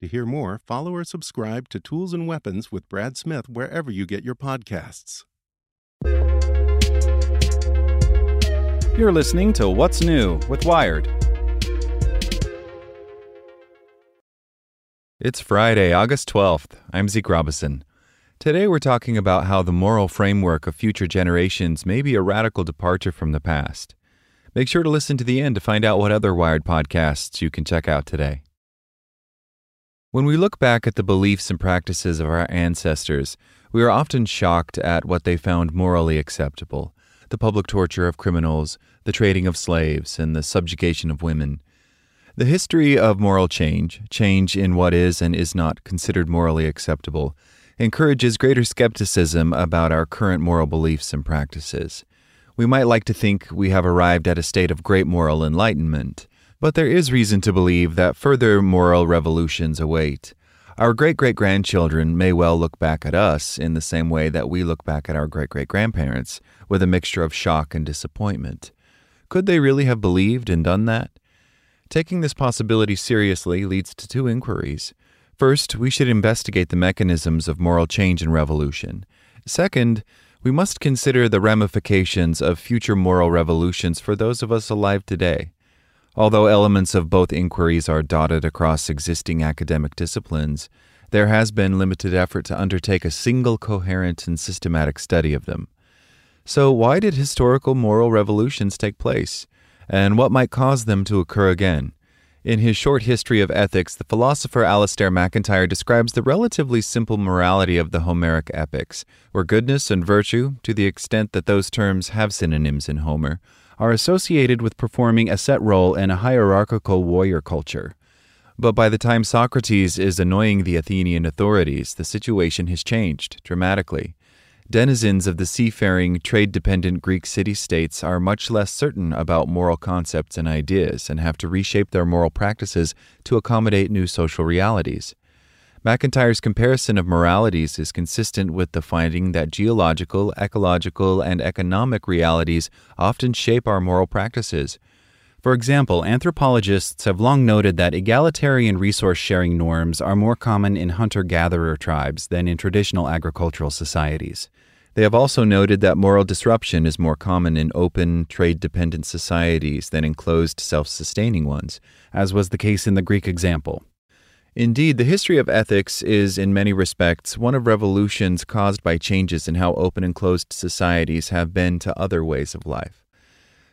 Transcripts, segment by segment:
To hear more, follow or subscribe to Tools and Weapons with Brad Smith wherever you get your podcasts. You're listening to What's New with Wired. It's Friday, August 12th. I'm Zeke Robison. Today we're talking about how the moral framework of future generations may be a radical departure from the past. Make sure to listen to the end to find out what other Wired podcasts you can check out today. When we look back at the beliefs and practices of our ancestors, we are often shocked at what they found morally acceptable the public torture of criminals, the trading of slaves, and the subjugation of women. The history of moral change, change in what is and is not considered morally acceptable, encourages greater skepticism about our current moral beliefs and practices. We might like to think we have arrived at a state of great moral enlightenment, but there is reason to believe that further moral revolutions await. Our great great grandchildren may well look back at us in the same way that we look back at our great great grandparents, with a mixture of shock and disappointment. Could they really have believed and done that? Taking this possibility seriously leads to two inquiries. First, we should investigate the mechanisms of moral change and revolution. Second, we must consider the ramifications of future moral revolutions for those of us alive today. Although elements of both inquiries are dotted across existing academic disciplines, there has been limited effort to undertake a single coherent and systematic study of them. So, why did historical moral revolutions take place? And what might cause them to occur again? In his short history of ethics, the philosopher Alasdair MacIntyre describes the relatively simple morality of the Homeric epics, where goodness and virtue, to the extent that those terms have synonyms in Homer, are associated with performing a set role in a hierarchical warrior culture. But by the time Socrates is annoying the Athenian authorities, the situation has changed dramatically. Denizens of the seafaring, trade dependent Greek city states are much less certain about moral concepts and ideas and have to reshape their moral practices to accommodate new social realities. MacIntyre's comparison of moralities is consistent with the finding that geological, ecological, and economic realities often shape our moral practices. For example, anthropologists have long noted that egalitarian resource sharing norms are more common in hunter gatherer tribes than in traditional agricultural societies. They have also noted that moral disruption is more common in open, trade dependent societies than in closed, self sustaining ones, as was the case in the Greek example. Indeed, the history of ethics is, in many respects, one of revolutions caused by changes in how open and closed societies have been to other ways of life.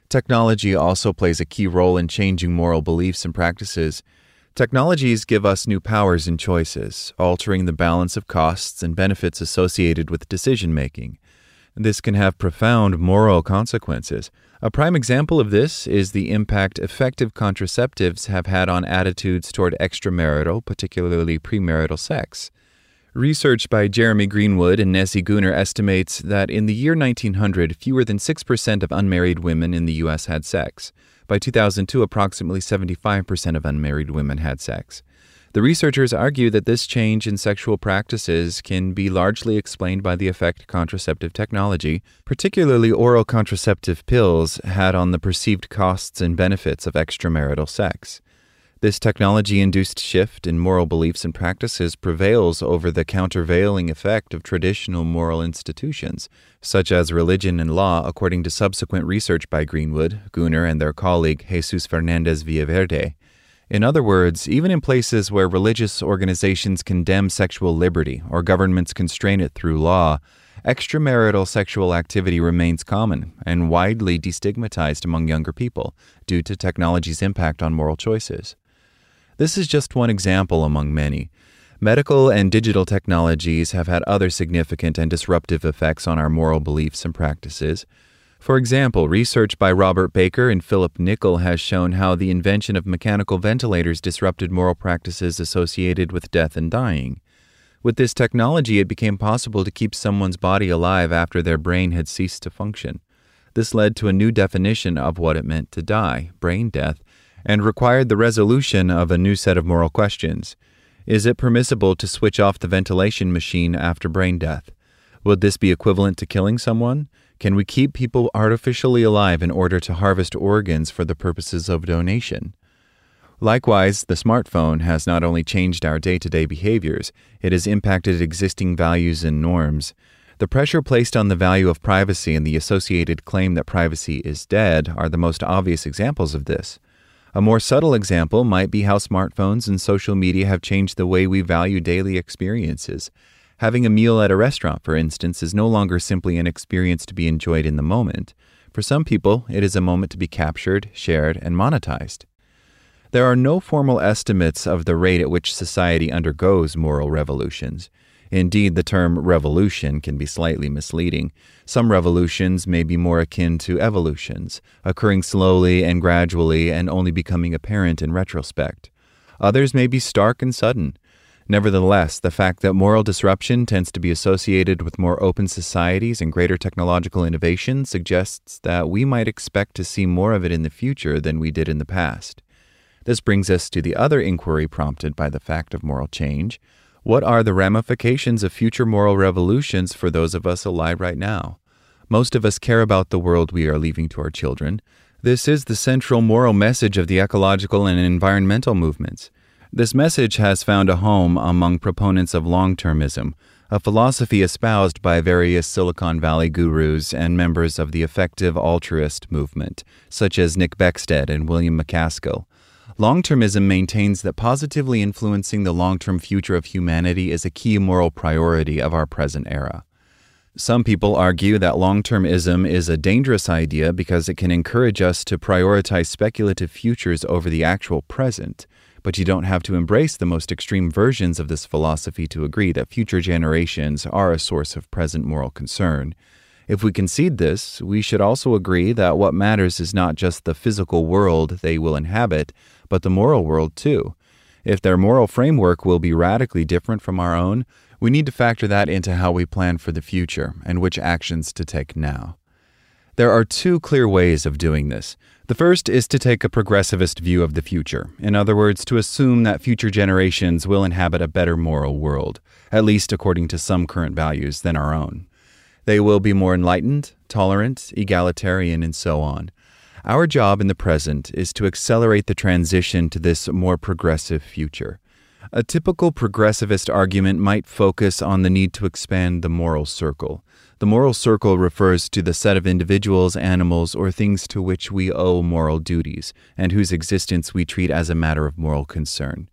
Technology also plays a key role in changing moral beliefs and practices. Technologies give us new powers and choices, altering the balance of costs and benefits associated with decision making. This can have profound moral consequences. A prime example of this is the impact effective contraceptives have had on attitudes toward extramarital, particularly premarital sex. Research by Jeremy Greenwood and Nezih Guner estimates that in the year 1900, fewer than 6% of unmarried women in the U.S. had sex. By 2002, approximately 75% of unmarried women had sex. The researchers argue that this change in sexual practices can be largely explained by the effect contraceptive technology, particularly oral contraceptive pills, had on the perceived costs and benefits of extramarital sex. This technology induced shift in moral beliefs and practices prevails over the countervailing effect of traditional moral institutions, such as religion and law, according to subsequent research by Greenwood, Guner, and their colleague Jesus Fernandez Villaverde. In other words, even in places where religious organizations condemn sexual liberty or governments constrain it through law, extramarital sexual activity remains common and widely destigmatized among younger people due to technology's impact on moral choices. This is just one example among many. Medical and digital technologies have had other significant and disruptive effects on our moral beliefs and practices. For example, research by Robert Baker and Philip Nickel has shown how the invention of mechanical ventilators disrupted moral practices associated with death and dying. With this technology, it became possible to keep someone's body alive after their brain had ceased to function. This led to a new definition of what it meant to die, brain death, and required the resolution of a new set of moral questions. Is it permissible to switch off the ventilation machine after brain death? Would this be equivalent to killing someone? Can we keep people artificially alive in order to harvest organs for the purposes of donation? Likewise, the smartphone has not only changed our day to day behaviors, it has impacted existing values and norms. The pressure placed on the value of privacy and the associated claim that privacy is dead are the most obvious examples of this. A more subtle example might be how smartphones and social media have changed the way we value daily experiences. Having a meal at a restaurant, for instance, is no longer simply an experience to be enjoyed in the moment. For some people, it is a moment to be captured, shared, and monetized. There are no formal estimates of the rate at which society undergoes moral revolutions. Indeed, the term revolution can be slightly misleading. Some revolutions may be more akin to evolutions, occurring slowly and gradually and only becoming apparent in retrospect. Others may be stark and sudden. Nevertheless, the fact that moral disruption tends to be associated with more open societies and greater technological innovation suggests that we might expect to see more of it in the future than we did in the past. This brings us to the other inquiry prompted by the fact of moral change what are the ramifications of future moral revolutions for those of us alive right now? Most of us care about the world we are leaving to our children. This is the central moral message of the ecological and environmental movements. This message has found a home among proponents of long termism, a philosophy espoused by various Silicon Valley gurus and members of the effective altruist movement, such as Nick Beckstead and William MacAskill. Long termism maintains that positively influencing the long term future of humanity is a key moral priority of our present era. Some people argue that long termism is a dangerous idea because it can encourage us to prioritize speculative futures over the actual present. But you don't have to embrace the most extreme versions of this philosophy to agree that future generations are a source of present moral concern. If we concede this, we should also agree that what matters is not just the physical world they will inhabit, but the moral world too. If their moral framework will be radically different from our own, we need to factor that into how we plan for the future and which actions to take now. There are two clear ways of doing this. The first is to take a progressivist view of the future. In other words, to assume that future generations will inhabit a better moral world, at least according to some current values, than our own. They will be more enlightened, tolerant, egalitarian, and so on. Our job in the present is to accelerate the transition to this more progressive future. A typical progressivist argument might focus on the need to expand the moral circle. The moral circle refers to the set of individuals, animals, or things to which we owe moral duties, and whose existence we treat as a matter of moral concern.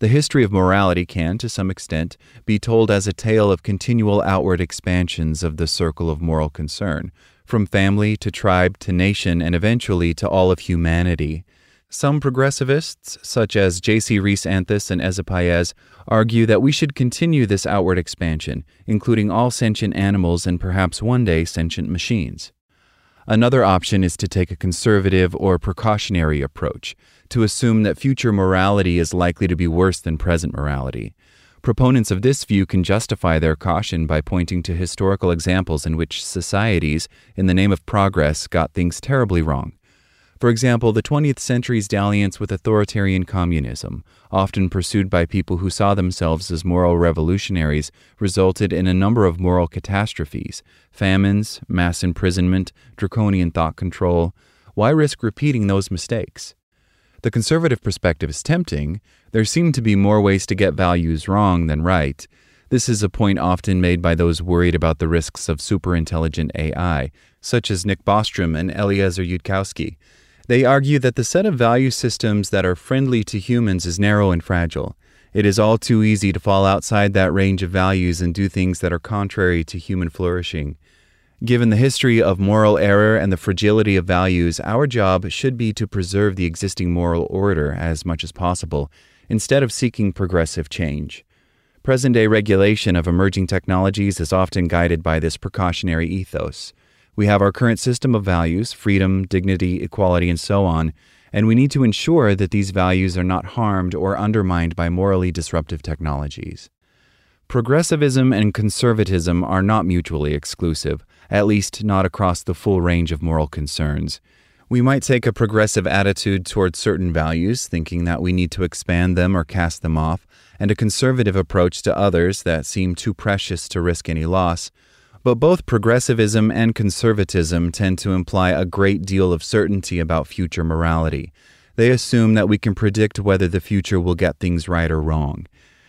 The history of morality can, to some extent, be told as a tale of continual outward expansions of the circle of moral concern, from family to tribe to nation and eventually to all of humanity. Some progressivists, such as Jacy Reese Anthis and Eze Paez, argue that we should continue this outward expansion, including all sentient animals and perhaps one day sentient machines. Another option is to take a conservative or precautionary approach, to assume that future morality is likely to be worse than present morality. Proponents of this view can justify their caution by pointing to historical examples in which societies, in the name of progress, got things terribly wrong. For example, the 20th century's dalliance with authoritarian communism, often pursued by people who saw themselves as moral revolutionaries, resulted in a number of moral catastrophes famines, mass imprisonment, draconian thought control. Why risk repeating those mistakes? The conservative perspective is tempting. There seem to be more ways to get values wrong than right. This is a point often made by those worried about the risks of superintelligent AI, such as Nick Bostrom and Eliezer Yudkowsky. They argue that the set of value systems that are friendly to humans is narrow and fragile. It is all too easy to fall outside that range of values and do things that are contrary to human flourishing. Given the history of moral error and the fragility of values, our job should be to preserve the existing moral order as much as possible, instead of seeking progressive change. Present day regulation of emerging technologies is often guided by this precautionary ethos. We have our current system of values freedom, dignity, equality, and so on and we need to ensure that these values are not harmed or undermined by morally disruptive technologies. Progressivism and conservatism are not mutually exclusive, at least not across the full range of moral concerns. We might take a progressive attitude towards certain values, thinking that we need to expand them or cast them off, and a conservative approach to others that seem too precious to risk any loss. But both progressivism and conservatism tend to imply a great deal of certainty about future morality. They assume that we can predict whether the future will get things right or wrong.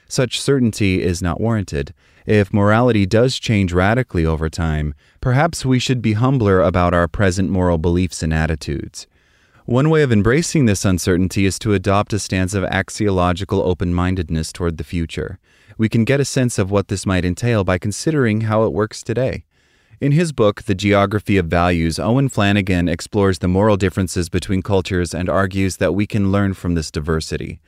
Such certainty is not warranted. If morality does change radically over time, perhaps we should be humbler about our present moral beliefs and attitudes. One way of embracing this uncertainty is to adopt a stance of axiological open mindedness toward the future. We can get a sense of what this might entail by considering how it works today. In his book, The Geography of Values, Owen Flanagan explores the moral differences between cultures and argues that we can learn from this diversity.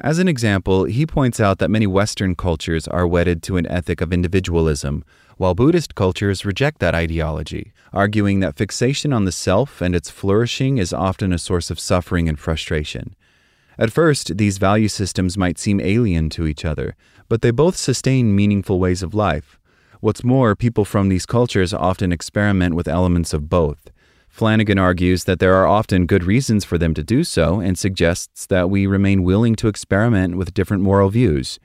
As an example, he points out that many Western cultures are wedded to an ethic of individualism, while Buddhist cultures reject that ideology, arguing that fixation on the self and its flourishing is often a source of suffering and frustration. At first, these value systems might seem alien to each other, but they both sustain meaningful ways of life. What's more, people from these cultures often experiment with elements of both. Flanagan argues that there are often good reasons for them to do so and suggests that we remain willing to experiment with different moral views.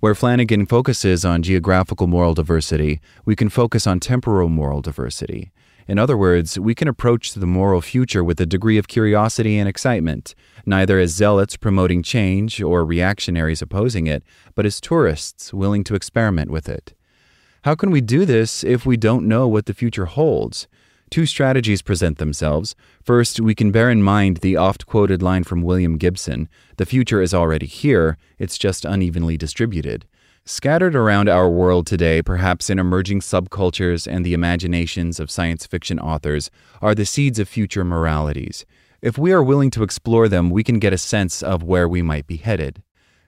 Where Flanagan focuses on geographical moral diversity, we can focus on temporal moral diversity. In other words, we can approach the moral future with a degree of curiosity and excitement, neither as zealots promoting change or reactionaries opposing it, but as tourists willing to experiment with it. How can we do this if we don't know what the future holds? Two strategies present themselves. First, we can bear in mind the oft quoted line from William Gibson the future is already here, it's just unevenly distributed. Scattered around our world today, perhaps in emerging subcultures and the imaginations of science fiction authors, are the seeds of future moralities. If we are willing to explore them, we can get a sense of where we might be headed.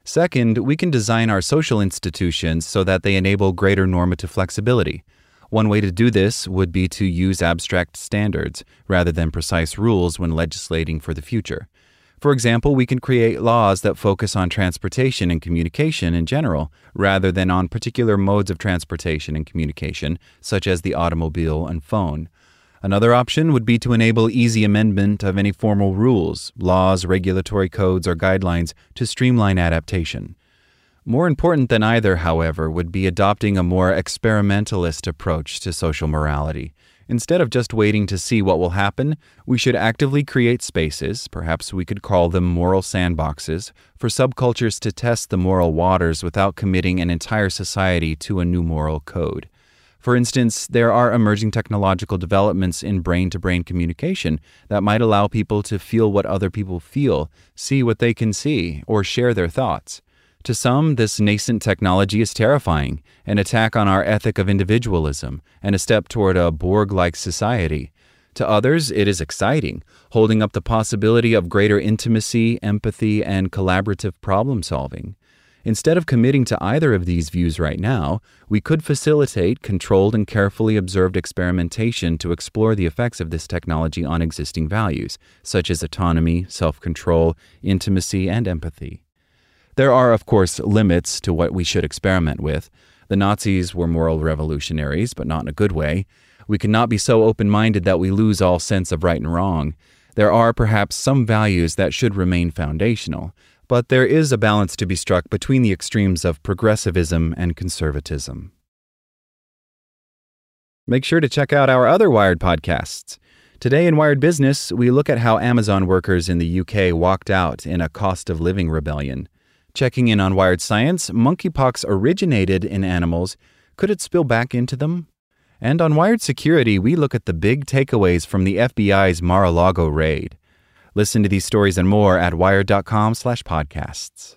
Second, we can design our social institutions so that they enable greater normative flexibility. One way to do this would be to use abstract standards rather than precise rules when legislating for the future. For example, we can create laws that focus on transportation and communication in general, rather than on particular modes of transportation and communication, such as the automobile and phone. Another option would be to enable easy amendment of any formal rules, laws, regulatory codes, or guidelines to streamline adaptation. More important than either, however, would be adopting a more experimentalist approach to social morality. Instead of just waiting to see what will happen, we should actively create spaces, perhaps we could call them moral sandboxes, for subcultures to test the moral waters without committing an entire society to a new moral code. For instance, there are emerging technological developments in brain to brain communication that might allow people to feel what other people feel, see what they can see, or share their thoughts. To some, this nascent technology is terrifying, an attack on our ethic of individualism, and a step toward a Borg like society. To others, it is exciting, holding up the possibility of greater intimacy, empathy, and collaborative problem solving. Instead of committing to either of these views right now, we could facilitate controlled and carefully observed experimentation to explore the effects of this technology on existing values, such as autonomy, self control, intimacy, and empathy. There are, of course, limits to what we should experiment with. The Nazis were moral revolutionaries, but not in a good way. We cannot be so open minded that we lose all sense of right and wrong. There are perhaps some values that should remain foundational, but there is a balance to be struck between the extremes of progressivism and conservatism. Make sure to check out our other Wired podcasts. Today in Wired Business, we look at how Amazon workers in the UK walked out in a cost of living rebellion. Checking in on Wired Science, monkeypox originated in animals. Could it spill back into them? And on Wired Security, we look at the big takeaways from the FBI's Mar-a-Lago raid. Listen to these stories and more at wired.com/podcasts.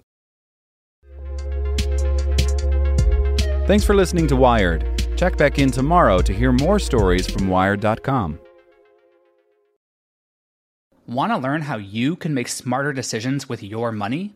Thanks for listening to Wired. Check back in tomorrow to hear more stories from wired.com. Want to learn how you can make smarter decisions with your money?